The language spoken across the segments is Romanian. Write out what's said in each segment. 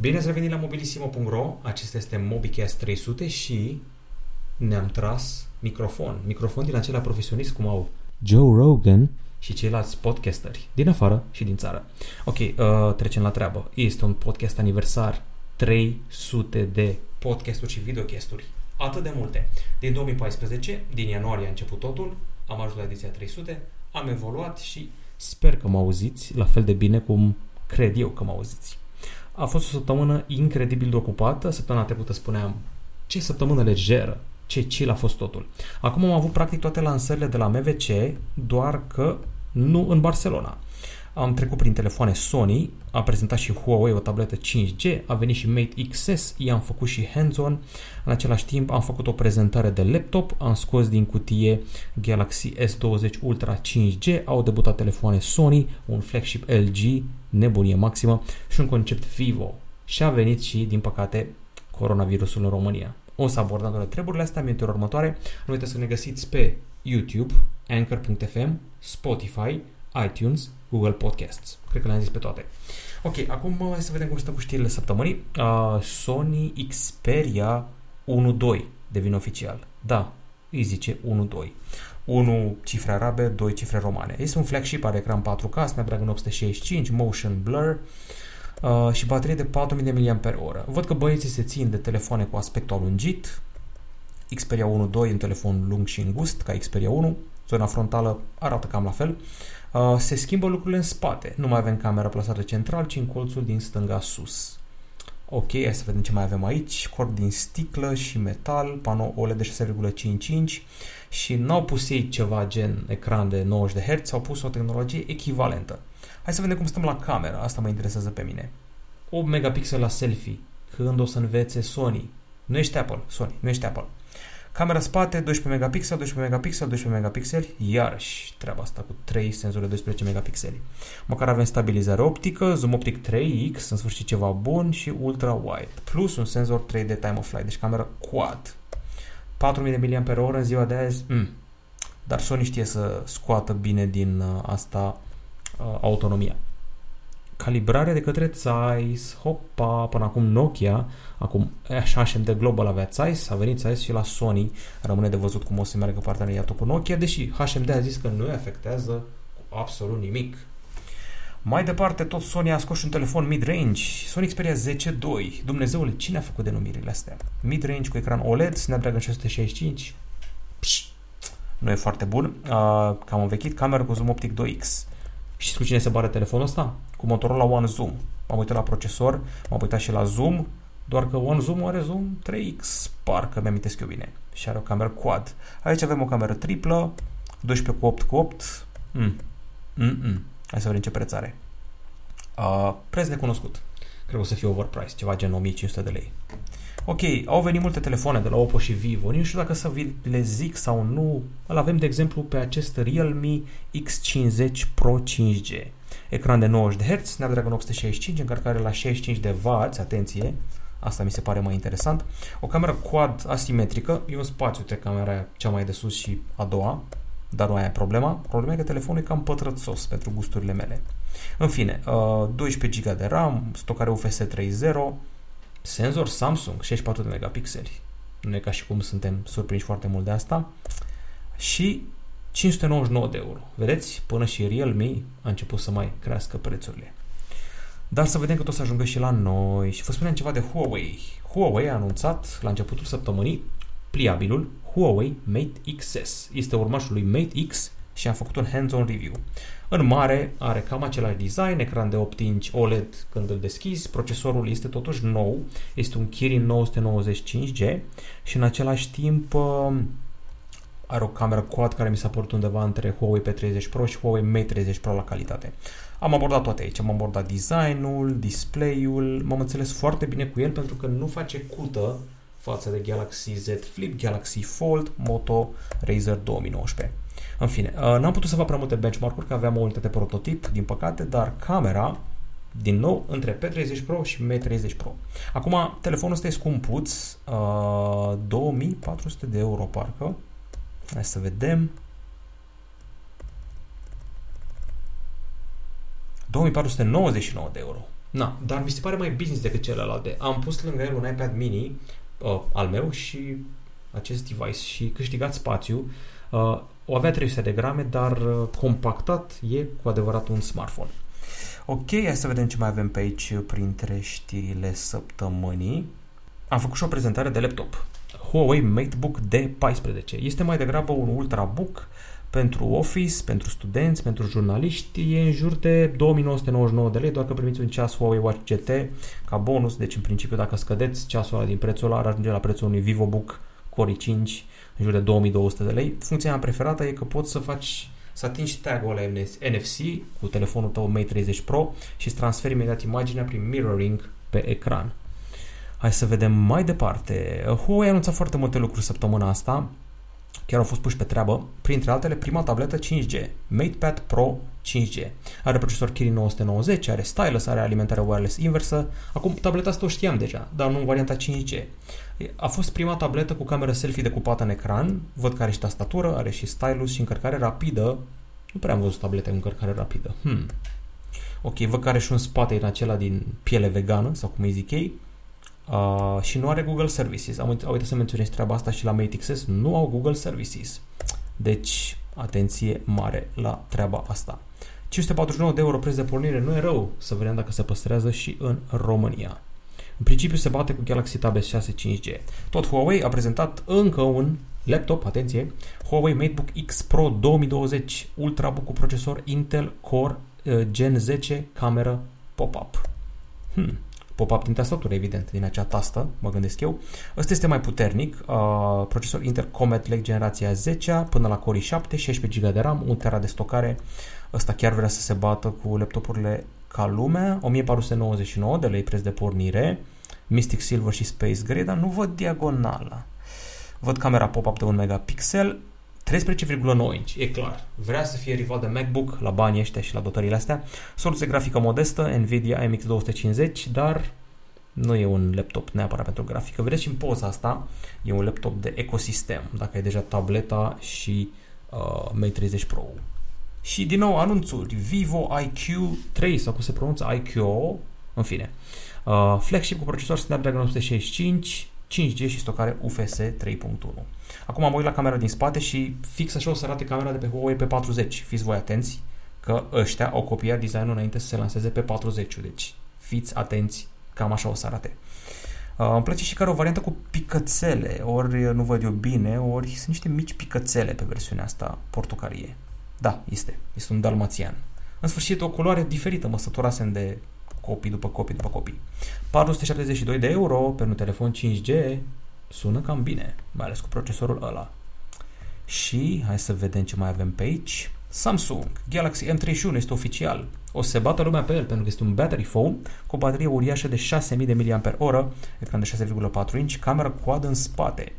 Bine ați revenit la mobilisimo.ro, acesta este MobiCast 300 și ne-am tras microfon. Microfon din acelea profesionist cum au Joe Rogan și ceilalți podcasteri din afară și din țară. Ok, uh, trecem la treabă. Este un podcast aniversar, 300 de podcasturi și videocasturi. Atât de multe. Din 2014, din ianuarie a început totul, am ajuns la ediția 300, am evoluat și sper că mă auziți la fel de bine cum cred eu că mă auziți. A fost o săptămână incredibil de ocupată. Săptămâna trecută spuneam ce săptămână lejeră, ce chill a fost totul. Acum am avut practic toate lansările de la MVC, doar că nu în Barcelona. Am trecut prin telefoane Sony, a prezentat și Huawei o tabletă 5G, a venit și Mate XS, i-am făcut și hands-on. În același timp am făcut o prezentare de laptop, am scos din cutie Galaxy S20 Ultra 5G, au debutat telefoane Sony, un flagship LG, nebunie maximă și un concept Vivo. Și a venit și, din păcate, coronavirusul în România. O să abordăm toate treburile astea în minutele următoare. Nu uitați să ne găsiți pe YouTube, Anchor.fm, Spotify, iTunes, Google Podcasts. Cred că le-am zis pe toate. Ok, acum hai să vedem cum stăm cu știrile săptămânii. Uh, Sony Xperia 1.2 devine oficial. Da, îi zice 1.2. 1 cifre arabe, 2 cifre romane. Este un flagship, are ecran 4K, Snapdragon 865, motion blur uh, și baterie de 4000 mAh. Văd că băieții se țin de telefoane cu aspect alungit. Xperia 1.2 un telefon lung și îngust, ca Xperia 1. Zona frontală arată cam la fel. Uh, se schimbă lucrurile în spate. Nu mai avem camera plasată central, ci în colțul din stânga sus. Ok, hai să vedem ce mai avem aici. Corp din sticlă și metal, panou OLED de 6,55 și n-au pus ei ceva gen ecran de 90 de Hz, au pus o tehnologie echivalentă. Hai să vedem cum stăm la camera, asta mă interesează pe mine. 8 megapixel la selfie, când o să învețe Sony. Nu ești Apple, Sony, nu ești Apple. Camera spate, 12 megapixel, 12 megapixel, 12 megapixeli, iarăși treaba asta cu 3 senzori de 12 megapixeli. Măcar avem stabilizare optică, zoom optic 3x, în sfârșit ceva bun și ultra wide, plus un senzor 3D time of flight, deci camera quad. 4000 mAh în ziua de azi, mm. dar Sony știe să scoată bine din uh, asta uh, autonomia calibrare de către Zeiss, hopa, până acum Nokia, acum așa HMD Global avea Zeiss, a venit Zeiss și la Sony, rămâne de văzut cum o să meargă parteneriatul cu Nokia, deși HMD a zis că nu îi afectează cu absolut nimic. Mai departe, tot Sony a scos un telefon mid-range, Sony Xperia 10.2. Dumnezeule, cine a făcut denumirile astea? Mid-range cu ecran OLED, Snapdragon 665. Pș, nu e foarte bun. Uh, cam învechit, cameră cu zoom optic 2x. Și cu cine se bare telefonul ăsta? Cu Motorola One Zoom. M-am uitat la procesor, m-am uitat și la zoom, doar că One Zoom are zoom 3x, parcă mi amintesc eu bine. Și are o cameră quad. Aici avem o cameră triplă, 12 cu 8 cu 8. Mm. Mm-mm. Hai să vedem ce preț are. Uh, preț necunoscut. Cred că o să fie overpriced, ceva gen 1500 de lei. Ok, au venit multe telefoane de la Oppo și Vivo, nu știu dacă să vi le zic sau nu. Îl avem, de exemplu, pe acest Realme X50 Pro 5G. Ecran de 90 Hz, Snapdragon 865, încărcare la 65 de W, atenție, asta mi se pare mai interesant. O cameră quad asimetrică, e un spațiu între camera cea mai de sus și a doua, dar nu aia e problema. Problema e că telefonul e cam pătrățos pentru gusturile mele. În fine, 12 uh, GB de RAM, stocare UFS 3.0, Senzor Samsung, 64 de megapixeli. Nu e ca și cum suntem surprinși foarte mult de asta. Și 599 de euro. Vedeți? Până și Realme a început să mai crească prețurile. Dar să vedem că tot să ajungă și la noi. Și vă spunem ceva de Huawei. Huawei a anunțat la începutul săptămânii pliabilul Huawei Mate XS. Este urmașul lui Mate X și am făcut un hands-on review. În mare are cam același design, ecran de 8 inch OLED când îl deschizi, procesorul este totuși nou, este un Kirin 995G și în același timp uh, are o cameră quad care mi s-a părut undeva între Huawei P30 Pro și Huawei Mate 30 Pro la calitate. Am abordat toate aici, am abordat designul, display-ul, m-am înțeles foarte bine cu el pentru că nu face cută față de Galaxy Z Flip, Galaxy Fold, Moto Razer 2019. În fine, uh, n-am putut să fac prea multe benchmark-uri, că aveam o unitate prototip, din păcate, dar camera, din nou, între P30 Pro și M30 Pro. Acum, telefonul ăsta e scumpuț, uh, 2400 de euro, parcă. Hai să vedem. 2499 de euro. Na, dar mi se pare mai business decât celelalte. Am pus lângă el un iPad mini uh, al meu și acest device și câștigat spațiu. Uh, o avea 300 de grame, dar uh, compactat e cu adevărat un smartphone. Ok, hai să vedem ce mai avem pe aici printre știrile săptămânii. Am făcut și o prezentare de laptop. Huawei MateBook D14. Este mai degrabă un ultrabook pentru office, pentru studenți, pentru jurnaliști. E în jur de 2999 de lei, doar că primiți un ceas Huawei Watch GT ca bonus. Deci, în principiu, dacă scădeți ceasul ăla din prețul ăla, ar ajunge la prețul unui VivoBook Core i5 în jur de 2200 de lei. Funcția mea preferată e că poți să faci să atingi tag-ul ăla NFC cu telefonul tău Mate 30 Pro și să transferi imediat imaginea prin mirroring pe ecran. Hai să vedem mai departe. Huawei a anunțat foarte multe lucruri săptămâna asta. Chiar au fost puși pe treabă. Printre altele, prima tabletă 5G, MatePad Pro 5G. Are procesor Kirin 990, are stylus, are alimentare wireless inversă. Acum, tableta asta o știam deja, dar nu în varianta 5G. A fost prima tabletă cu cameră selfie decupată în ecran. Văd că are și tastatură, are și stylus și încărcare rapidă. Nu prea am văzut tablete cu încărcare rapidă. Hmm. Ok, văd că are și un spate în acela din piele vegană, sau cum îi zic ei. Uh, și nu are Google Services. Am, uitat să menționez treaba asta și la Mate XS. Nu au Google Services. Deci, atenție mare la treaba asta. 549 de euro preț de pornire nu e rău să vedem dacă se păstrează și în România. În principiu se bate cu Galaxy Tab S6 5G. Tot Huawei a prezentat încă un laptop, atenție, Huawei MateBook X Pro 2020 Ultrabook cu procesor Intel Core uh, Gen 10 cameră pop-up. Hmm pop-up din tastatură, evident, din acea tastă, mă gândesc eu. Ăsta este mai puternic, uh, procesor Intel Comet Lake generația 10 până la Core i7, 16 GB de RAM, 1 TB de stocare. Ăsta chiar vrea să se bată cu laptopurile ca lumea, 1499 de lei preț de pornire, Mystic Silver și Space Gray, dar nu văd diagonala. Văd camera pop-up de 1 megapixel, 13,9 inch, e clar. Vrea să fie rival de MacBook la banii ăștia și la dotările astea. Soluție grafică modestă, Nvidia MX250, dar nu e un laptop neapărat pentru grafică. Vedeți și în poza asta, e un laptop de ecosistem, dacă ai deja tableta și uh, Mate 30 Pro. Și din nou anunțuri, Vivo IQ3 sau cum se pronunță IQ, în fine. Uh, flagship cu procesor Snapdragon 865, 5G și stocare UFS 3.1. Acum am uit la camera din spate și fix așa o să arate camera de pe Huawei P40. Fiți voi atenți că ăștia au copiat designul înainte să se lanseze pe 40 deci fiți atenți, cam așa o să arate. Uh, îmi place și care o variantă cu picățele, ori nu văd eu bine, ori sunt niște mici picățele pe versiunea asta portocarie. Da, este. Este un dalmațian. În sfârșit, o culoare diferită, mă săturasem de copii după copii după copii. 472 de euro pentru un telefon 5G sună cam bine, mai ales cu procesorul ăla. Și hai să vedem ce mai avem pe aici. Samsung Galaxy M31 este oficial. O să se bată lumea pe el pentru că este un battery phone cu o baterie uriașă de 6000 de mAh, ecran de 6,4 inch, cameră coadă în spate.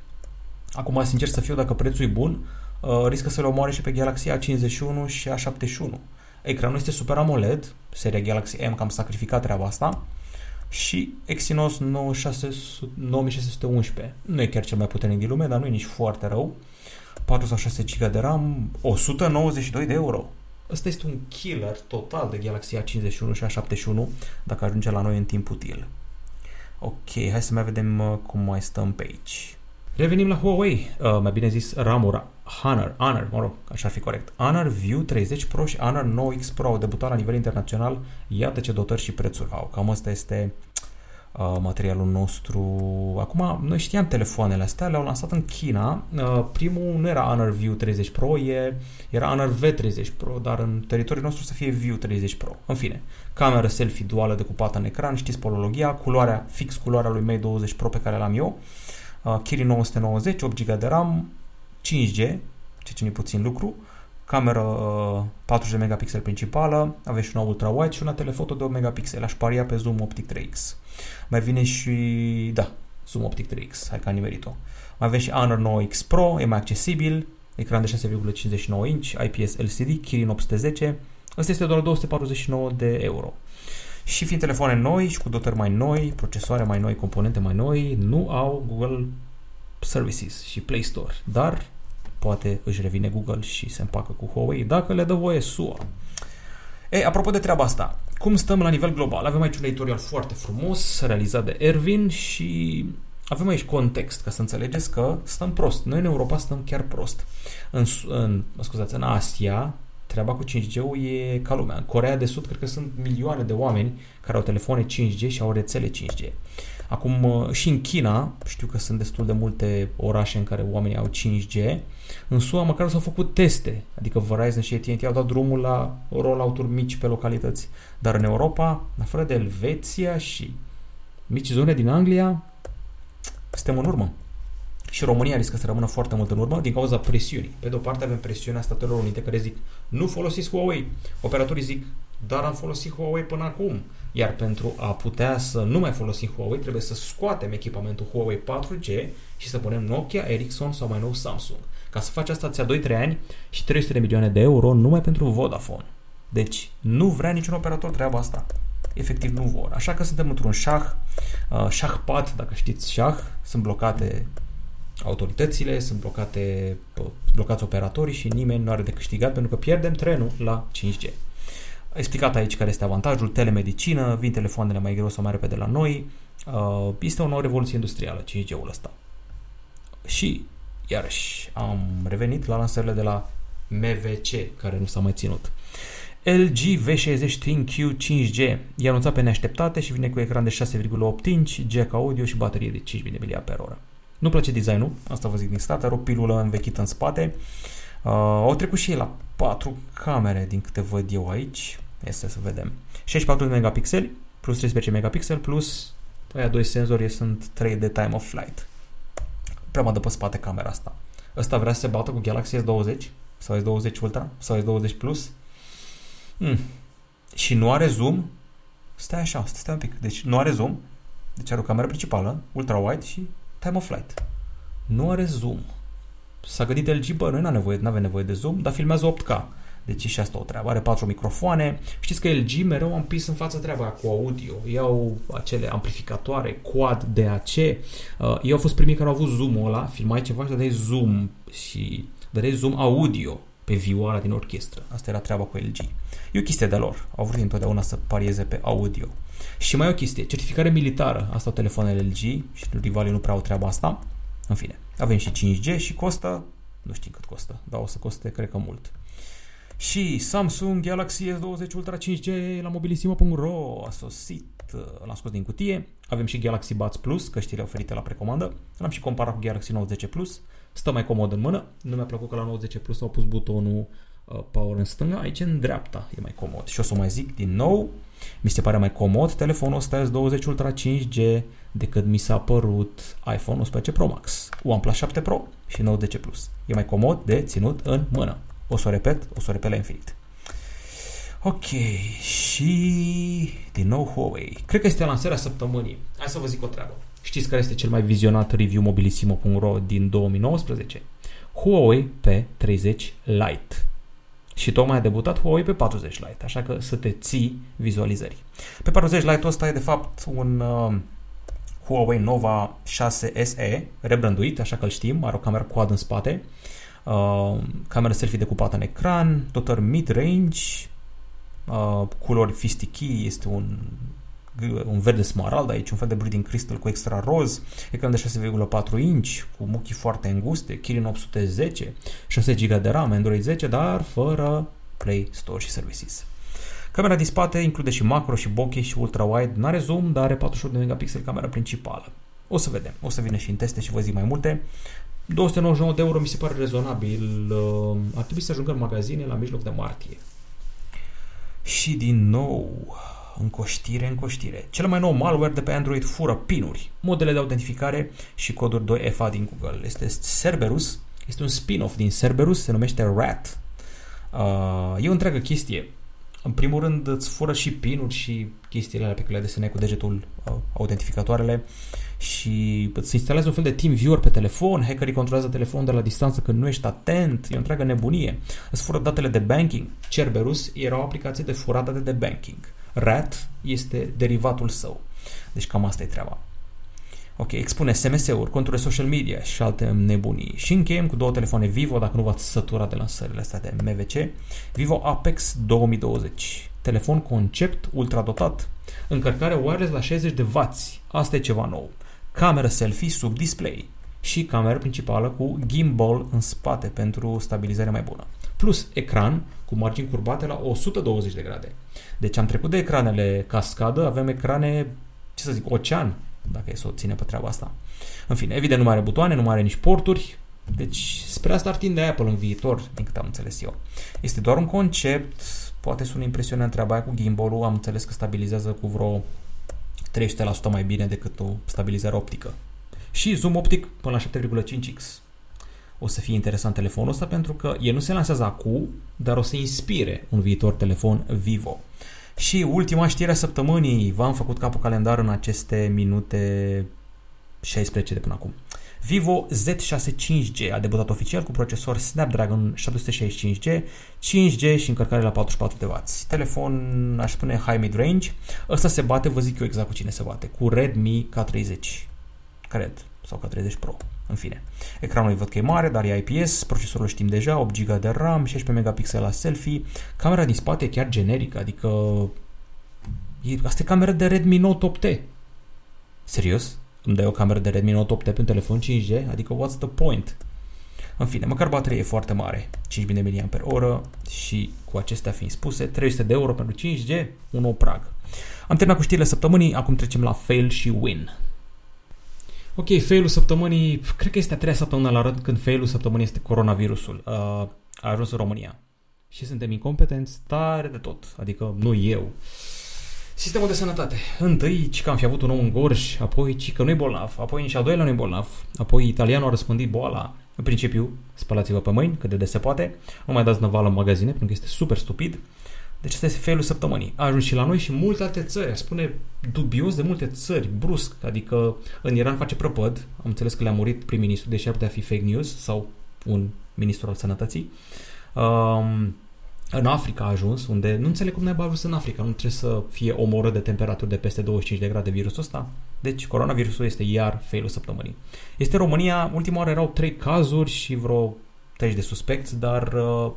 Acum, sincer să fiu, dacă prețul e bun, uh, riscă să le omoare și pe Galaxy A51 și A71. Ecranul este Super AMOLED, seria Galaxy M, cam sacrificat treaba asta, și Exynos 9611. Nu e chiar cel mai puternic din lume, dar nu e nici foarte rău. 4 sau 6 GB de RAM, 192 de euro. Ăsta este un killer total de Galaxy A51 și A71 dacă ajunge la noi în timp util. Ok, hai să mai vedem uh, cum mai stăm pe aici. Revenim la Huawei, uh, mai bine zis Ramura, Honor, Honor, mă rog, așa ar fi corect. Honor View 30 Pro și Honor 9X Pro au debutat la nivel internațional. Iată ce dotări și prețuri au. Cam asta este uh, materialul nostru. Acum, noi știam telefoanele astea, le-au lansat în China. Uh, primul nu era Honor View 30 Pro, e, era Honor V30 Pro, dar în teritoriul nostru să fie View 30 Pro. În fine, cameră selfie duală decupată în ecran, știți polologia, culoarea, fix culoarea lui Mate 20 Pro pe care l-am eu. Uh, Kirin 990, 8 GB de RAM, 5G, ce ține puțin lucru, cameră uh, 40 megapixel principală, aveți și una ultra-wide și una telefoto de 8 megapixel. Aș paria pe zoom optic 3X. Mai vine și, da, zoom optic 3X, hai că am nimerit-o. Mai avem și Honor 9X Pro, e mai accesibil, ecran de 6,59 inch, IPS LCD, Kirin 810. Asta este doar 249 de euro. Și fiind telefoane noi și cu dotări mai noi, procesoare mai noi, componente mai noi, nu au Google Services și Play Store, dar poate își revine Google și se împacă cu Huawei dacă le dă voie SUA. E, apropo de treaba asta, cum stăm la nivel global? Avem aici un editorial foarte frumos, realizat de Ervin și avem aici context, ca să înțelegeți că stăm prost. Noi în Europa stăm chiar prost. În, în, scuzați, în Asia, treaba cu 5G-ul e ca lumea. În Corea de Sud cred că sunt milioane de oameni care au telefoane 5G și au rețele 5G. Acum uh, și în China, știu că sunt destul de multe orașe în care oamenii au 5G, în SUA măcar s-au făcut teste, adică Verizon și AT&T au dat drumul la rollout-uri mici pe localități. Dar în Europa, în afară de Elveția și mici zone din Anglia, suntem în urmă. Și România riscă să rămână foarte mult în urmă din cauza presiunii. Pe de o parte avem presiunea Statelor Unite care zic nu folosiți Huawei. Operatorii zic dar am folosit Huawei până acum. Iar pentru a putea să nu mai folosim Huawei, trebuie să scoatem echipamentul Huawei 4G și să punem Nokia, Ericsson sau mai nou Samsung. Ca să faci asta ți-a 2-3 ani și 300 de milioane de euro numai pentru Vodafone. Deci nu vrea niciun operator treaba asta. Efectiv nu vor. Așa că suntem într-un șah, uh, șahpat, dacă știți șah, sunt blocate autoritățile, sunt blocate, blocați operatorii și nimeni nu are de câștigat pentru că pierdem trenul la 5G explicat aici care este avantajul, telemedicină, vin telefoanele mai greu sau mai repede la noi, uh, este o nouă revoluție industrială, 5G-ul ăsta. Și, iarăși, am revenit la lansările de la MVC, care nu s-a mai ținut. LG V60 ThinQ 5G e anunțat pe neașteptate și vine cu ecran de 6,8 inch, jack audio și baterie de 5000 mAh. Nu place designul, asta vă zic din start, are o pilulă învechită în spate. Uh, au trecut și ei la 4 camere din câte văd eu aici. Este să vedem. 64 de megapixeli plus 13 megapixel plus aia doi senzori sunt 3 de time of flight. Prea mă dă pe spate camera asta. Ăsta vrea să se bată cu Galaxy S20 sau S20 Ultra sau S20 Plus. Mm. Și nu are zoom. Stai așa, stai un pic. Deci nu are zoom. Deci are o cameră principală, ultra wide și time of flight. Nu are zoom. S-a gândit LG, bă, noi nu avem nevoie, nevoie de zoom, dar filmează 8K. Deci și asta o treabă. Are patru microfoane. Știți că LG mereu am pis în față treaba cu audio. Iau acele amplificatoare Quad DAC. Uh, ei au fost primii care au avut zoom-ul ăla. Filmai ceva și dădeai zoom și dădeai zoom audio pe vioara din orchestră. Asta era treaba cu LG. E o chestie de lor. Au vrut întotdeauna să parieze pe audio. Și mai o chestie. Certificare militară. Asta au telefoanele LG și rivalii nu prea au treaba asta. În fine. Avem și 5G și costă nu știu cât costă, dar o să coste, cred că mult. Și Samsung Galaxy S20 Ultra 5G la mobilisimo.ro a sosit, l-am scos din cutie. Avem și Galaxy Buds Plus, căștile oferite la precomandă. L-am și comparat cu Galaxy Note 10 Plus. Stă mai comod în mână. Nu mi-a plăcut că la Note 10 Plus au pus butonul uh, power în stânga, aici în dreapta e mai comod. Și o să mai zic din nou, mi se pare mai comod telefonul ăsta S20 Ultra 5G decât mi s-a părut iPhone 11 Pro Max, OnePlus 7 Pro și Note 10 Plus. E mai comod de ținut în mână. O să o repet, o să o repet la infinit. Ok, și din nou Huawei. Cred că este lansarea săptămânii. Hai să vă zic o treabă. Știți care este cel mai vizionat review mobilisimo.ro din 2019? Huawei P30 Lite. Și tocmai a debutat Huawei pe 40 Lite, așa că să te ții vizualizări. Pe 40 Lite ăsta e de fapt un uh, Huawei Nova 6 SE, rebranduit, așa că îl știm, are o cameră quad în spate, uh, cameră selfie decupată în ecran, dotări mid-range, uh, culori fistichii, este un un verde smarald aici, un fel de breeding crystal cu extra roz, ecran de 6,4 inch, cu muchii foarte înguste, Kirin 810, 6 GB de RAM, Android 10, dar fără Play Store și Services. Camera din spate include și macro și bokeh și ultra-wide, nu are zoom, dar are 48 de megapixel camera principală. O să vedem, o să vină și în teste și vă zic mai multe. 299 de euro mi se pare rezonabil, uh, ar trebui să ajungă în magazine la mijloc de martie. Și din nou, încoștire, încoștire. Cel mai nou malware de pe Android fură pinuri, modele de autentificare și coduri 2FA din Google. Este Cerberus, este un spin-off din Cerberus, se numește RAT. Uh, e o întreagă chestie. În primul rând îți fură și pinuri și chestiile alea pe care le desenai cu degetul uh, autentificatoarele și îți instalează un fel de team viewer pe telefon, hackerii controlează telefonul de la distanță când nu ești atent, e o întreagă nebunie. Îți fură datele de banking. Cerberus era o aplicație de furat date de banking. RAT este derivatul său. Deci cam asta e treaba. Ok, expune SMS-uri, conturi social media și alte nebunii. Și încheiem cu două telefoane Vivo, dacă nu v-ați săturat de lansările astea de MVC. Vivo Apex 2020. Telefon concept ultradotat, încărcare wireless la 60 de W. Asta e ceva nou. Cameră selfie sub display și cameră principală cu gimbal în spate pentru stabilizare mai bună. Plus ecran cu margini curbate la 120 de grade. Deci am trecut de ecranele cascadă, avem ecrane, ce să zic, ocean, dacă e să o ține pe treaba asta. În fine, evident nu mai are butoane, nu mai are nici porturi, deci spre asta ar tinde Apple în viitor, din câte am înțeles eu. Este doar un concept, poate sună impresionant treaba aia cu gimbal am înțeles că stabilizează cu vreo 300% mai bine decât o stabilizare optică. Și zoom optic până la 7,5x. O să fie interesant telefonul ăsta pentru că el nu se lansează acum, dar o să inspire un viitor telefon Vivo. Și ultima știre a săptămânii, v-am făcut capul calendar în aceste minute 16 de până acum. Vivo Z6 5G a debutat oficial cu procesor Snapdragon 765G, 5G și încărcare la 44 de W. Telefon, aș spune, high mid-range. Ăsta se bate, vă zic eu exact cu cine se bate, cu Redmi K30, cred, sau K30 Pro. În fine, ecranul văd că e mare, dar e IPS, procesorul știm deja, 8 GB de RAM, 16 megapixel la selfie, camera din spate e chiar generică, adică e, asta e camera de Redmi Note 8T. Serios? Îmi dai o cameră de Redmi Note 8T pe un telefon 5G? Adică what's the point? În fine, măcar bateria e foarte mare, 5000 de mAh și cu acestea fiind spuse, 300 de euro pentru 5G, un nou prag. Am terminat cu știrile săptămânii, acum trecem la fail și win. Ok, failul săptămânii, cred că este a treia săptămână la rând când failul săptămânii este coronavirusul. Uh, a ajuns în România. Și suntem incompetenți tare de tot. Adică nu eu. Sistemul de sănătate. Întâi, ci că am fi avut un om în Gorj, apoi ci că nu-i bolnav, apoi nici al doilea nu-i bolnav, apoi italianul a răspândit boala. În principiu, spălați-vă pe mâini cât de des se poate, nu mai dați năvală în magazine pentru că este super stupid. Deci asta este failul săptămânii. A ajuns și la noi și multe alte țări. Spune dubios de multe țări, brusc. Adică în Iran face prăpăd. Am înțeles că le-a murit prim-ministru, deși ar putea fi fake news sau un ministru al sănătății. Um, în Africa a ajuns, unde nu înțeleg cum n-ai ajuns în Africa. Nu trebuie să fie omorât de temperaturi de peste 25 de grade virusul ăsta. Deci coronavirusul este iar failul săptămânii. Este România, ultima oară erau 3 cazuri și vreo 30 de suspecți, dar uh,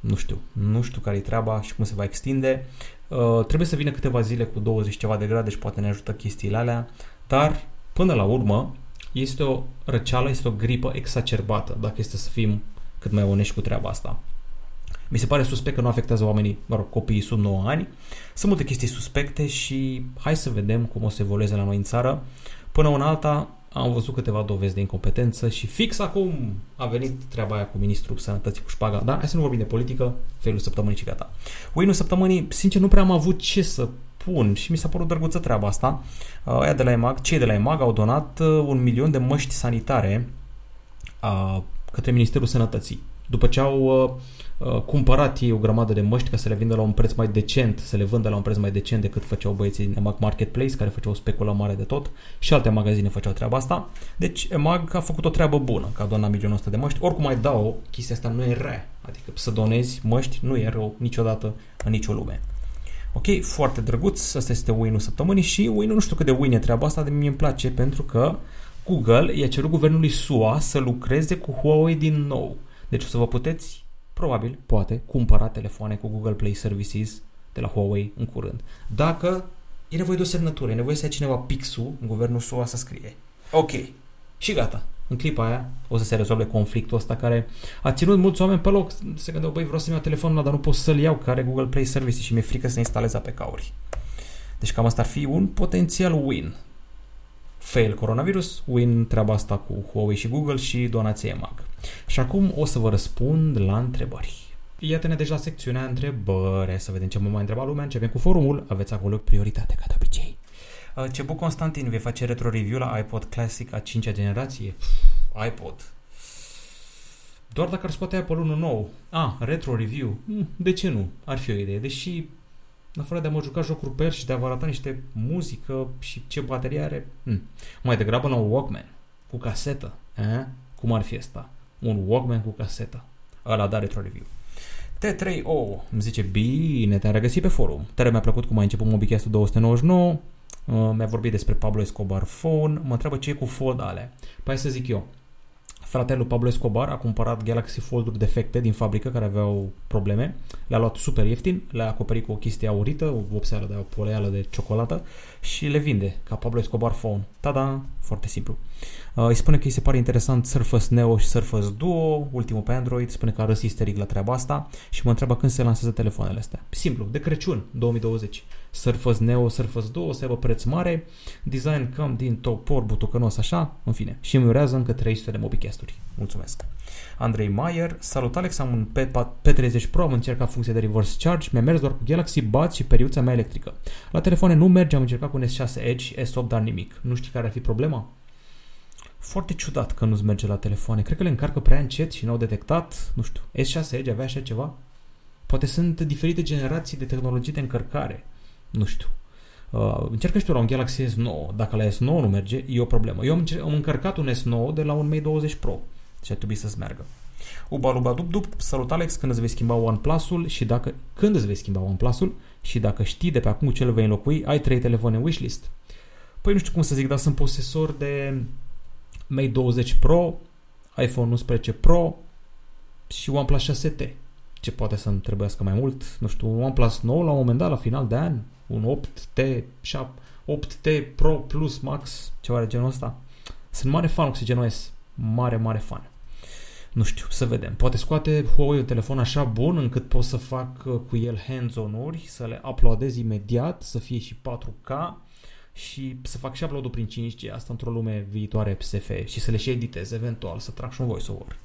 nu știu, nu știu care e treaba și cum se va extinde. Uh, trebuie să vină câteva zile cu 20 ceva de grade și poate ne ajută chestiile alea, dar până la urmă este o răceală, este o gripă exacerbată, dacă este să fim cât mai onești cu treaba asta. Mi se pare suspect că nu afectează oamenii, mă rog, copiii sub 9 ani. Sunt multe chestii suspecte și hai să vedem cum o să evolueze la noi în țară. Până în alta, am văzut câteva dovezi de incompetență și fix acum a venit treaba aia cu ministrul sănătății cu șpaga. Dar hai să nu vorbim de politică, felul săptămânii și gata. Uinul săptămânii, sincer, nu prea am avut ce să pun și mi s-a părut drăguță treaba asta. Uh, aia de la EMAG, cei de la EMAG au donat uh, un milion de măști sanitare uh, către Ministerul Sănătății. După ce au uh, Uh, cumpărat ei o grămadă de măști ca să le vindă la un preț mai decent, să le vândă la un preț mai decent decât făceau băieții din EMAG Marketplace, care făceau o speculă mare de tot și alte magazine făceau treaba asta. Deci EMAG a făcut o treabă bună, că a donat milionul ăsta de măști. Oricum mai dau, chestia asta nu e rea. Adică să donezi măști nu e rău niciodată în nicio lume. Ok, foarte drăguț, asta este win-ul săptămânii și win nu știu cât de win e treaba asta, de mie îmi place pentru că Google i-a cerut guvernului SUA să lucreze cu Huawei din nou. Deci o să vă puteți probabil, poate, cumpăra telefoane cu Google Play Services de la Huawei în curând. Dacă e nevoie de o semnătură, e nevoie să ai cineva pixul în guvernul SUA să scrie. Ok. Și gata. În clipa aia o să se rezolve conflictul ăsta care a ținut mulți oameni pe loc. Se gândeau, băi, vreau să-mi iau telefonul dar nu pot să-l iau, care Google Play Services și mi-e frică să instalez pe cauri. Deci cam asta ar fi un potențial win. Fail coronavirus, win treaba asta cu Huawei și Google și donație MAG. Și acum o să vă răspund la întrebări. Iată-ne deja la secțiunea întrebări. Hai să vedem ce mă mai întreba lumea. Începem cu forumul. Aveți acolo prioritate, ca de obicei. Uh, Cebu Constantin vei face retro review la iPod Classic a 5-a generație? iPod. Doar dacă ar scoate Apple 1 nou. Ah, retro review. Hmm, de ce nu? Ar fi o idee. Deși, în afară de a mă juca jocuri pe el și de a vă arăta niște muzică și ce baterie are, hmm. mai degrabă la un Walkman cu casetă. Eh? Cum ar fi asta? un Walkman cu casetă. Ăla da retro review. T3O îmi zice, bine, te-am regăsit pe forum. Tare mi-a plăcut cum ai început Mobicast 299. Uh, mi-a vorbit despre Pablo Escobar Phone, mă întreabă ce e cu fold alea. Păi să zic eu, Fratele lui Pablo Escobar a cumpărat Galaxy Fold-uri defecte din fabrică care aveau probleme. Le-a luat super ieftin, le-a acoperit cu o chestie aurită, o vopseală de o poleală de ciocolată și le vinde ca Pablo Escobar Phone. Tada! Foarte simplu. Uh, îi spune că îi se pare interesant Surface Neo și Surface Duo, ultimul pe Android, spune că a râs isteric la treaba asta și mă întreabă când se lansează telefoanele astea. Simplu, de Crăciun 2020. Surface Neo, Surface Duo, să aibă preț mare, design cam din topor, butucănos așa, în fine. Și îmi urează încă 300 de mobicasturi. Mulțumesc! Andrei Mayer, salut Alex, am un P30 Pro, am încercat funcția de reverse charge, mi-a mers doar cu Galaxy Buds și periuța mea electrică. La telefoane nu merge, am încercat cu un S6 Edge, S8, dar nimic. Nu știi care ar fi problema? Foarte ciudat că nu-ți merge la telefoane. Cred că le încarcă prea încet și n-au detectat. Nu știu, S6 Edge avea așa ceva? Poate sunt diferite generații de tehnologii de încărcare. Nu știu. Uh, încercă și tu la un Galaxy S9. Dacă la S9 nu merge, e o problemă. Eu am, am încărcat un S9 de la un Mate 20 Pro și ar trebui să-ți meargă. Uba, luba, dup, dup, salut Alex, când îți vei schimba OnePlus-ul și dacă, când îți vei schimba OnePlus-ul și dacă știi de pe acum ce îl vei înlocui, ai trei telefoane wishlist. Păi nu știu cum să zic, dar sunt posesor de Mate 20 Pro, iPhone 11 Pro și OnePlus 6T. Ce poate să-mi trebuiască mai mult? Nu știu, un OnePlus nou la un moment dat, la final de an, un 8T, 8T Pro Plus Max, ceva de genul ăsta. Sunt mare fan OxygenOS, mare, mare fan. Nu știu, să vedem. Poate scoate Huawei un telefon așa bun încât pot să fac uh, cu el hands-on-uri, să le uploadez imediat, să fie și 4K și să fac și upload-ul prin 5G, asta într-o lume viitoare PSF și să le și editez eventual, să trag și un voiceover.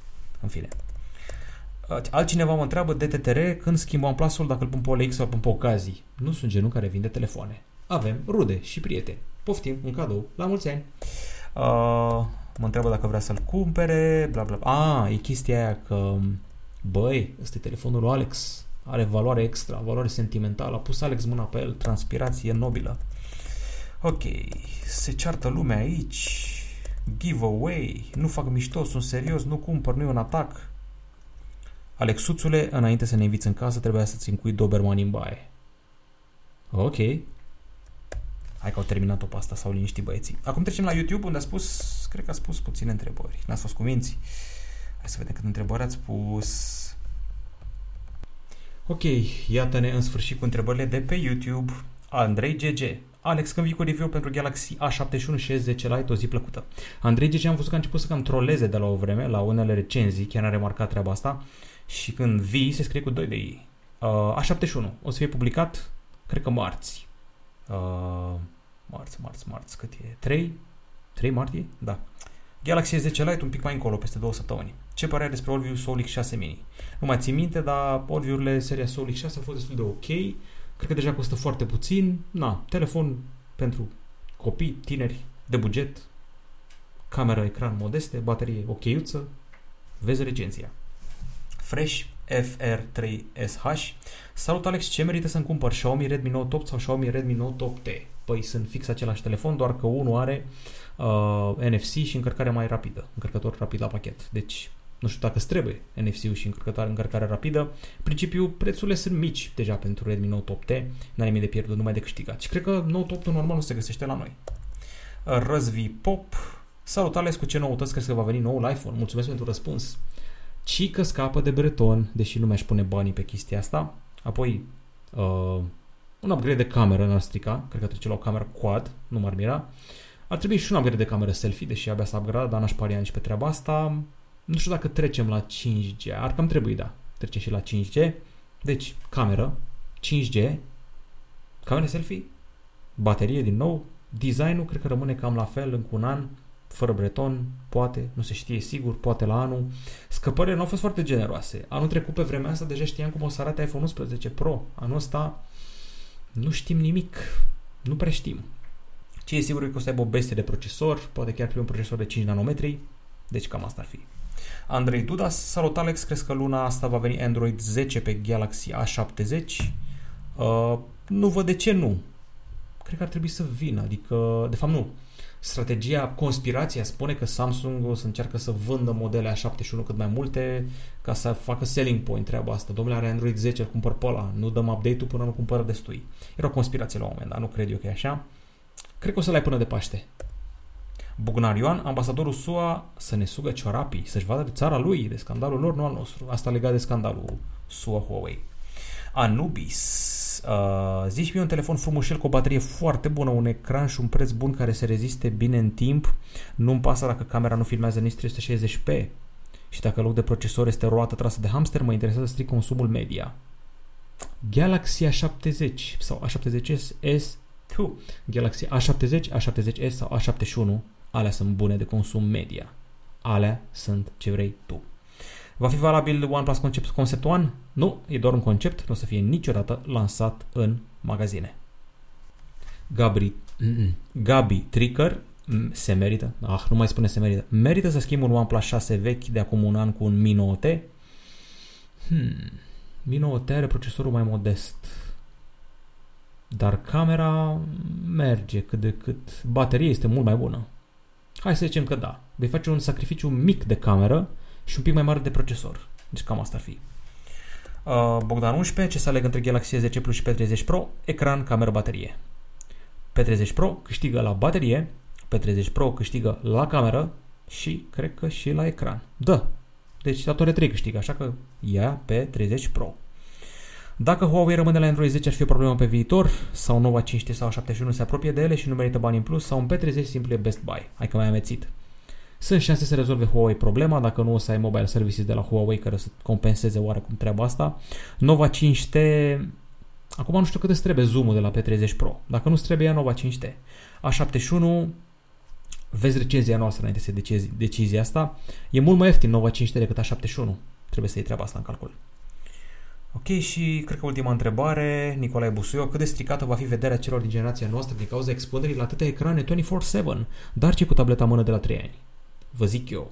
În fine. Altcineva mă întreabă DTTR când schimb OnePlus-ul dacă îl pun pe OLX sau îl pun pe ocazii. Nu sunt genul care vinde telefoane. Avem rude și prieteni. Poftim, un cadou. La mulți ani! Uh, mă întreabă dacă vrea să-l cumpere, bla bla. Ah, e chestia aia că, băi, ăsta e telefonul lui Alex, are valoare extra, valoare sentimentală, a pus Alex mâna pe el, transpirație nobilă. Ok, se ceartă lumea aici, giveaway, nu fac mișto, sunt serios, nu cumpăr, nu e un atac. Alexuțule, înainte să ne inviți în casă, trebuia să-ți încui Doberman în baie. Ok. Hai că au terminat-o pe asta, s-au liniștit băieții. Acum trecem la YouTube, unde a spus, cred că a spus puține întrebări. N-ați fost cuminți? Hai să vedem câte întrebări ați spus. Ok, iată-ne în sfârșit cu întrebările de pe YouTube. Andrei GG. Alex, când vii cu review pentru Galaxy A71 și S10 Lite, o zi plăcută. Andrei GG am văzut că a început să cam troleze de la o vreme, la unele recenzii, chiar a remarcat treaba asta. Și când vii, se scrie cu 2 de ei. Uh, A71 o să fie publicat, cred că marți. Uh, marți, marți, marți, cât e? 3? 3 martie? Da. Galaxy S10 Lite un pic mai încolo, peste două săptămâni. Ce părere despre Orview Soul X6 Mini? Nu mai țin minte, dar Orview-urile seria Soul X6 au fost destul de ok. Cred că deja costă foarte puțin. Na, telefon pentru copii, tineri, de buget, camera, ecran modeste, baterie ochiuță. Vezi recenzia. Fresh FR3SH. Salut Alex, ce merită să-mi cumpăr Xiaomi Redmi Note 8 sau Xiaomi Redmi Note 8T? Păi sunt fix același telefon, doar că unul are uh, NFC și încărcare mai rapidă, încărcător rapid la pachet. Deci nu știu dacă îți trebuie NFC-ul și încărcătoare, încărcare rapidă. În principiu, prețurile sunt mici deja pentru Redmi Note 8T, n-ai nimic de pierdut, numai de câștigat. Și cred că Note 8 normal nu se găsește la noi. Răzvi Pop, salut Alex, cu ce noutăți crezi că va veni noul iPhone? Mulțumesc pentru răspuns. Cică scapă de Breton, deși nu mi-aș pune banii pe chestia asta. Apoi, uh, un upgrade de cameră n-ar strica, cred că trece la o cameră quad, nu m-ar mira. Ar trebui și un upgrade de cameră selfie, deși abia s-a upgrade, dar n-aș paria nici pe treaba asta. Nu știu dacă trecem la 5G. Ar cam trebui, da. Trece și la 5G. Deci, cameră, 5G, cameră selfie, baterie din nou, designul cred că rămâne cam la fel în un an, fără breton, poate, nu se știe sigur, poate la anul. Scăpările nu au fost foarte generoase. Anul trecut pe vremea asta deja știam cum o să arate iPhone 11 Pro. Anul ăsta nu știm nimic. Nu prea știm. Ce e sigur e că o să aibă o bestie de procesor, poate chiar primul procesor de 5 nanometri, deci cam asta ar fi. Andrei Dudas, salut Alex, crezi că luna asta va veni Android 10 pe Galaxy A70? Uh, nu văd de ce nu. Cred că ar trebui să vină, adică, de fapt nu. Strategia, conspirația spune că Samsung o să încearcă să vândă modele A71 cât mai multe ca să facă selling point treaba asta. Domnule, are Android 10, îl cumpăr pe ăla, nu dăm update-ul până nu cumpără destui. Era o conspirație la un moment dat, nu cred eu că e așa. Cred că o să-l ai până de Paște. Bugnar Ioan, ambasadorul SUA să ne sugă ciorapii, să-și vadă de țara lui, de scandalul lor, nu al nostru. Asta legat de scandalul SUA-Huawei. Anubis, uh, zici mie un telefon frumușel cu o baterie foarte bună, un ecran și un preț bun care se reziste bine în timp. Nu-mi pasă dacă camera nu filmează nici 360p. Și dacă loc de procesor este roată trasă de hamster, mă interesează strict consumul media. Galaxy A70 sau A70s S, Galaxy A70, A70s sau A71 alea sunt bune de consum media. Alea sunt ce vrei tu. Va fi valabil OnePlus Concept, Concept One? Nu, e doar un concept, nu o să fie niciodată lansat în magazine. Gabri, Gabi Tricker se merită, ah, nu mai spune se merită, merită să schimb un OnePlus 6 vechi de acum un an cu un Mi 9T? Hmm, Mi 9T are procesorul mai modest, dar camera merge cât de cât, bateria este mult mai bună. Hai să zicem că da. Vei face un sacrificiu mic de cameră și un pic mai mare de procesor. Deci cam asta ar fi. Uh, Bogdan 11, ce să aleg între Galaxy S10 Plus și P30 Pro, ecran, cameră, baterie. P30 Pro câștigă la baterie, P30 Pro câștigă la cameră și cred că și la ecran. Da. Deci toate 3 câștigă, așa că ia pe 30 Pro. Dacă Huawei rămâne la Android 10 ar fi o problemă pe viitor, sau Nova 5T sau 71 se apropie de ele și nu merită bani în plus, sau un P30 simplu e best buy. Hai că mai amețit. Sunt șanse să rezolve Huawei problema, dacă nu o să ai mobile services de la Huawei care să compenseze oarecum treaba asta. Nova 5T, acum nu știu cât îți trebuie zoom de la P30 Pro. Dacă nu trebuie, ia Nova 5T. A71, vezi recenzia noastră înainte să decizi decizia asta. E mult mai ieftin Nova 5T decât A71. Trebuie să iei treaba asta în calcul. Ok, și cred că ultima întrebare, Nicolae Busuio, cât de stricată va fi vederea celor din generația noastră din cauza expunerii la atâtea ecrane 24-7, dar ce cu tableta mână de la 3 ani? Vă zic eu,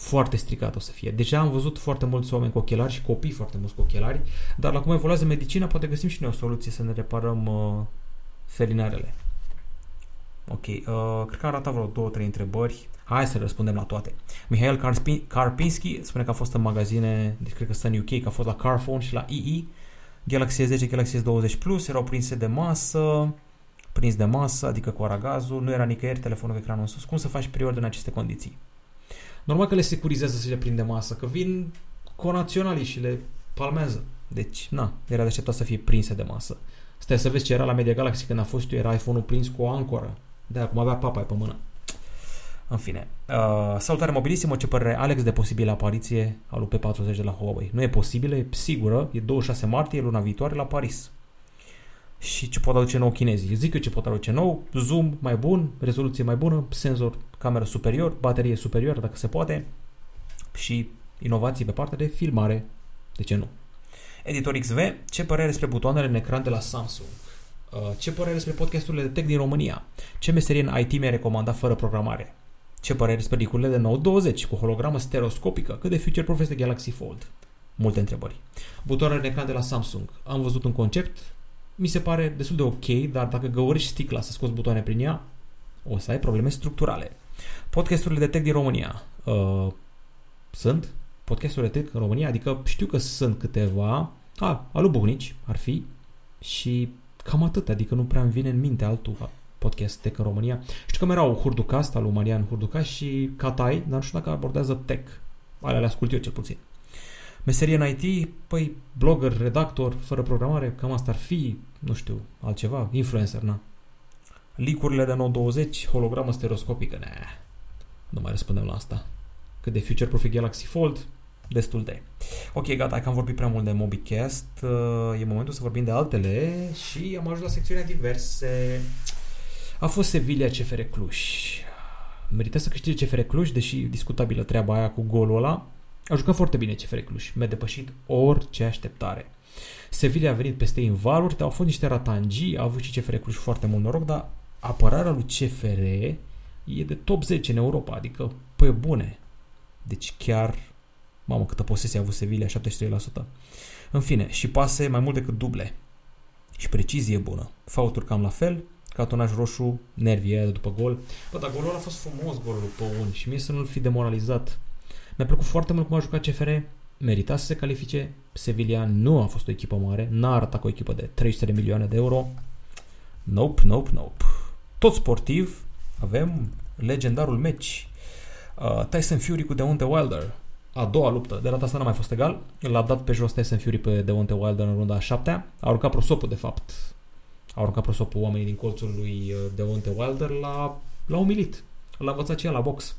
foarte stricat o să fie. Deja am văzut foarte mulți oameni cu ochelari și copii foarte mulți cu ochelari, dar la cum evoluează medicina poate găsim și noi o soluție să ne reparăm uh, felinarele. Ok, uh, cred că a arătat vreo două, trei întrebări. Hai să răspundem la toate. Mihail Karpinski spune că a fost în magazine, deci cred că stă în UK, că a fost la Carphone și la EE. Galaxy S10, Galaxy S20 Plus erau prinse de masă, prins de masă, adică cu aragazul, nu era nicăieri telefonul cu ecranul în sus. Cum să faci period în aceste condiții? Normal că le securizează să le prinde masă, că vin conaționalii și le palmează. Deci, na, era de așteptat să fie prinse de masă. Stai să vezi ce era la Media Galaxy când a fost eu, era iPhone-ul prins cu o ancoră. De acum avea papa pe mână. În fine. Uh, salutare mobilisimo, ce părere Alex de posibilă apariție a lui P40 de la Huawei? Nu e posibilă, e sigură, e 26 martie, luna viitoare la Paris. Și ce pot aduce nou chinezii? Zic eu ce pot aduce nou, zoom mai bun, rezoluție mai bună, senzor, cameră superior, baterie superior dacă se poate și inovații pe partea de filmare. De ce nu? Editor XV, ce părere despre butoanele în ecran de la Samsung? Uh, ce părere despre podcasturile de tech din România? Ce meserie în IT mi-a recomandat fără programare? Ce părere despre ricurile de Note 20 cu hologramă stereoscopică? Cât de future-proof este Galaxy Fold? Multe întrebări. Butoanele în ecran de la Samsung. Am văzut un concept, mi se pare destul de ok, dar dacă găurești sticla să scoți butoane prin ea, o să ai probleme structurale. Podcasturile de tech din România. Uh, sunt podcasturile de tech în România, adică știu că sunt câteva. A, alu Buhnici ar fi și cam atât, adică nu prea îmi vine în minte altul podcast tech în România. Știu că erau Hurducast al lui Marian Hurducast și Catai, dar nu știu dacă abordează tech. Alea le ascult eu cel puțin. Meserie în IT, păi blogger, redactor, fără programare, cam asta ar fi, nu știu, altceva, influencer, na. Licurile de Note 20, hologramă stereoscopică, ne. Nu mai răspundem la asta. Cât de future-proof Galaxy Fold, destul de. Ok, gata, hai că am vorbit prea mult de MobiCast. Uh, e momentul să vorbim de altele și am ajuns la secțiunea diverse. A fost Sevilla CFR Cluj. Merită să câștige CFR Cluj, deși discutabilă treaba aia cu golul ăla. A jucat foarte bine CFR Cluj. Mi-a depășit orice așteptare. Sevilla a venit peste în valuri, dar au fost niște ratangii, a avut și CFR Cluj foarte mult noroc, dar apărarea lui CFR e de top 10 în Europa, adică pe bune. Deci chiar, mamă, câtă posesie a avut Sevilla, 73%. În fine, și pase mai mult decât duble. Și precizie bună. Fauturi cam la fel, cartonaj roșu, nervii după gol. Bă, dar golul a fost frumos, golul pe un și mie să nu-l fi demoralizat. Mi-a plăcut foarte mult cum a jucat CFR, merita să se califice. Sevilla nu a fost o echipă mare, n-a arătat cu o echipă de 300 de milioane de euro. Nope, nope, nope. tot sportiv, avem legendarul meci uh, Tyson Fury cu Deontay Wilder. A doua luptă, de data asta n-a mai fost egal. L-a dat pe jos Tyson Fury pe Deontay Wilder în runda a șaptea. A urcat prosopul, de fapt. A urcat prosopul oamenii din colțul lui uh, Deontay Wilder. L-a, l-a umilit. L-a învățat ce la box.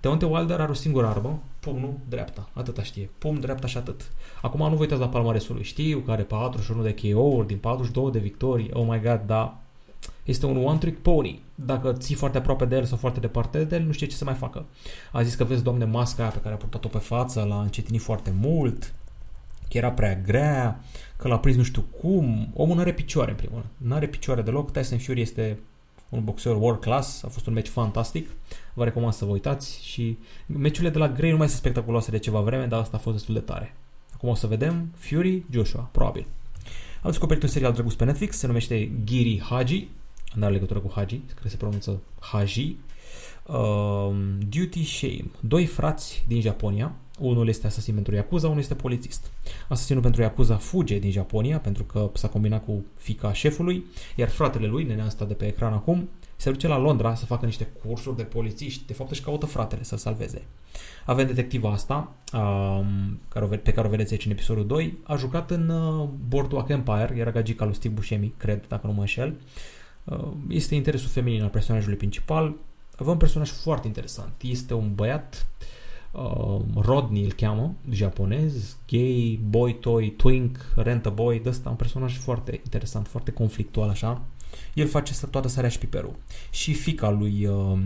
Deontay Wilder are o singură armă, pumnul dreapta, atâta știe. Pumn dreapta și atât. Acum nu vă uitați la palmaresul lui. Știu că are 41 de KO-uri din 42 de victorii. Oh my god, da. Este un one-trick pony. Dacă ții foarte aproape de el sau foarte departe de el, nu știe ce să mai facă. A zis că vezi, domne, masca aia pe care a purtat-o pe față, l-a încetinit foarte mult, că era prea grea, că l-a prins nu știu cum. Omul nu are picioare, în primul rând. Nu are picioare deloc. Tyson Fury este un boxer world class, a fost un meci fantastic, vă recomand să vă uitați și meciurile de la Grey nu mai sunt spectaculoase de ceva vreme, dar asta a fost destul de tare. Acum o să vedem Fury, Joshua, probabil. Am descoperit un serial drăguț pe Netflix, se numește Giri Haji, nu are legătură cu Haji, cred că se pronunță Haji. Uh, Duty Shame. Doi frați din Japonia, unul este asasin pentru Yakuza, unul este polițist. Asasinul pentru Yakuza fuge din Japonia pentru că s-a combinat cu fica șefului, iar fratele lui, nenea asta de pe ecran acum, se duce la Londra să facă niște cursuri de polițiști. De fapt își caută fratele să salveze. Avem detectiva asta, um, pe care o vedeți aici în episodul 2. A jucat în uh, Boardwalk Empire, era gagica lui Steve Buscemi, cred, dacă nu mă înșel. Uh, este interesul feminin al personajului principal. Avem un personaj foarte interesant. Este un băiat uh, uh, Rodney îl cheamă, japonez, gay, boy toy, twink, rent a boy, de ăsta un personaj foarte interesant, foarte conflictual așa. El face să toată sarea și piperul. Și fica lui uh,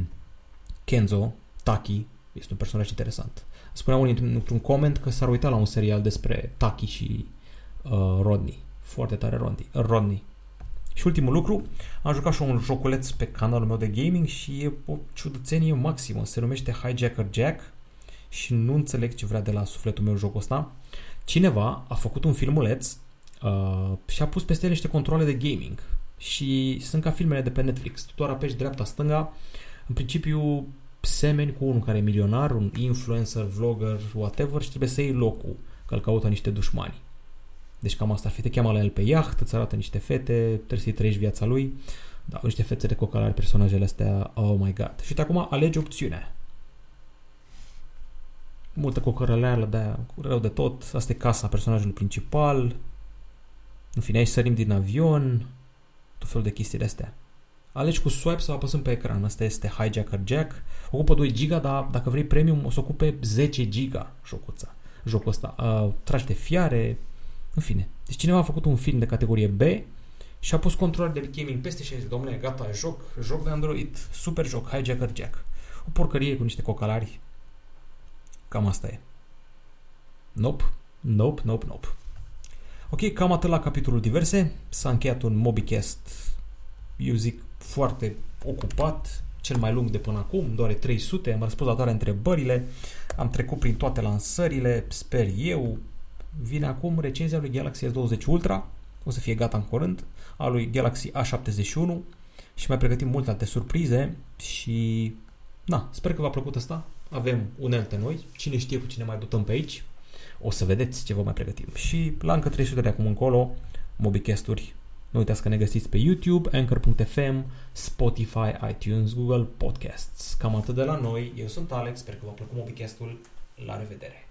Kenzo, Taki, este un personaj interesant. Spunea unii într-un coment că s-ar uita la un serial despre Taki și uh, Rodney. Foarte tare Rodney. Rodney. Și ultimul lucru, am jucat și un joculeț pe canalul meu de gaming și e o ciudățenie maximă. Se numește Hijacker Jack și nu înțeleg ce vrea de la sufletul meu jocul ăsta. Cineva a făcut un filmuleț uh, și a pus peste el niște controle de gaming și sunt ca filmele de pe Netflix. Tu doar apeși dreapta-stânga, în principiu semeni cu unul care e milionar, un influencer, vlogger, whatever și trebuie să iei locul, că îl caută niște dușmani. Deci cam asta ar fi. Te cheamă la el pe iaht, îți arată niște fete, trebuie să-i trăiești viața lui. Da, niște fețe de cocalari personajele astea, oh my god. Și uite acum alegi opțiunea multă cocărăleală de aia, rău de tot. Asta e casa personajului principal. În fine, aici sărim din avion, tot felul de chestii de astea. Alegi cu swipe sau apăsăm pe ecran. Asta este Hijacker Jack. Ocupă 2 giga, dar dacă vrei premium o să ocupe 10 giga jocuța. Jocul ăsta. Uh, tragi de fiare, în fine. Deci cineva a făcut un film de categorie B și a pus control de gaming peste și a zis, domnule, gata, joc, joc de Android, super joc, Hijacker Jack. O porcărie cu niște cocalari, Cam asta e. Nope, nope, nope, nope. Ok, cam atât la capitolul diverse. S-a încheiat un MobiCast, eu zic, foarte ocupat, cel mai lung de până acum, doar 300, am răspuns la toate întrebările, am trecut prin toate lansările, sper eu. Vine acum recenzia lui Galaxy S20 Ultra, o să fie gata în curând, a lui Galaxy A71 și mai pregătim multe alte surprize și na, sper că v-a plăcut asta avem unelte noi, cine știe cu cine mai dotăm pe aici, o să vedeți ce vă mai pregătim. Și la încă 300 de acum încolo, Mobicast-uri. Nu uitați că ne găsiți pe YouTube, Anchor.fm, Spotify, iTunes, Google Podcasts. Cam atât de la noi. Eu sunt Alex, sper că v-a plăcut Mobicast-ul. La revedere!